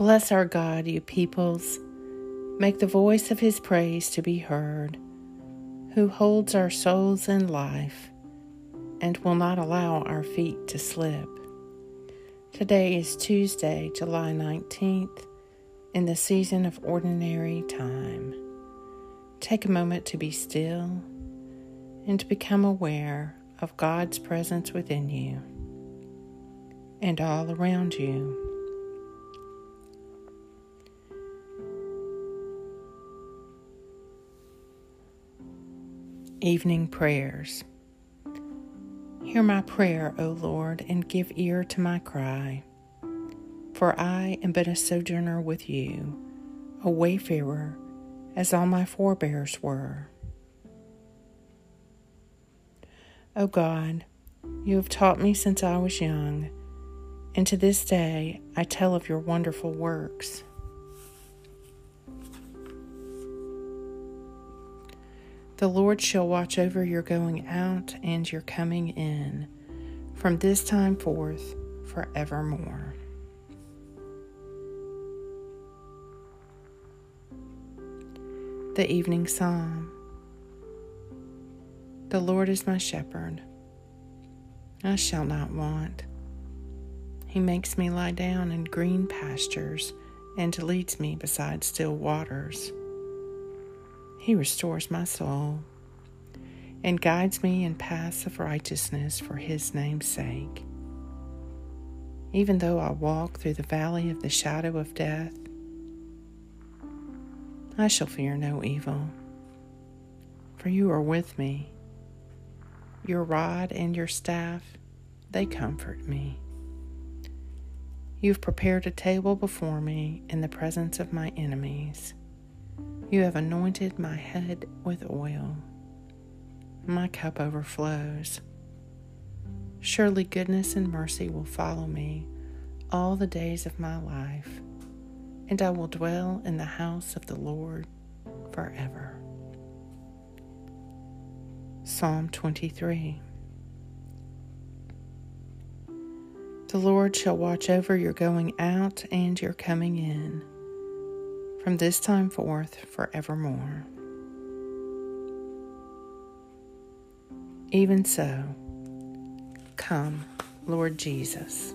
Bless our God, you peoples. Make the voice of his praise to be heard, who holds our souls in life and will not allow our feet to slip. Today is Tuesday, July 19th, in the season of ordinary time. Take a moment to be still and to become aware of God's presence within you and all around you. Evening Prayers. Hear my prayer, O Lord, and give ear to my cry. For I am but a sojourner with you, a wayfarer, as all my forebears were. O God, you have taught me since I was young, and to this day I tell of your wonderful works. The Lord shall watch over your going out and your coming in from this time forth forevermore. The Evening Psalm The Lord is my shepherd, I shall not want. He makes me lie down in green pastures and leads me beside still waters. He restores my soul and guides me in paths of righteousness for His name's sake. Even though I walk through the valley of the shadow of death, I shall fear no evil, for you are with me. Your rod and your staff, they comfort me. You've prepared a table before me in the presence of my enemies. You have anointed my head with oil. My cup overflows. Surely goodness and mercy will follow me all the days of my life, and I will dwell in the house of the Lord forever. Psalm 23 The Lord shall watch over your going out and your coming in from this time forth forevermore. Even so, come, Lord Jesus.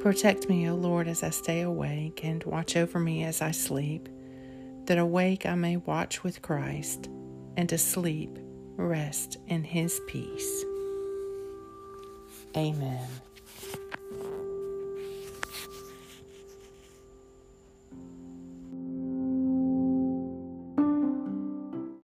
Protect me, O Lord, as I stay awake, and watch over me as I sleep, that awake I may watch with Christ, and asleep rest in his peace. Amen.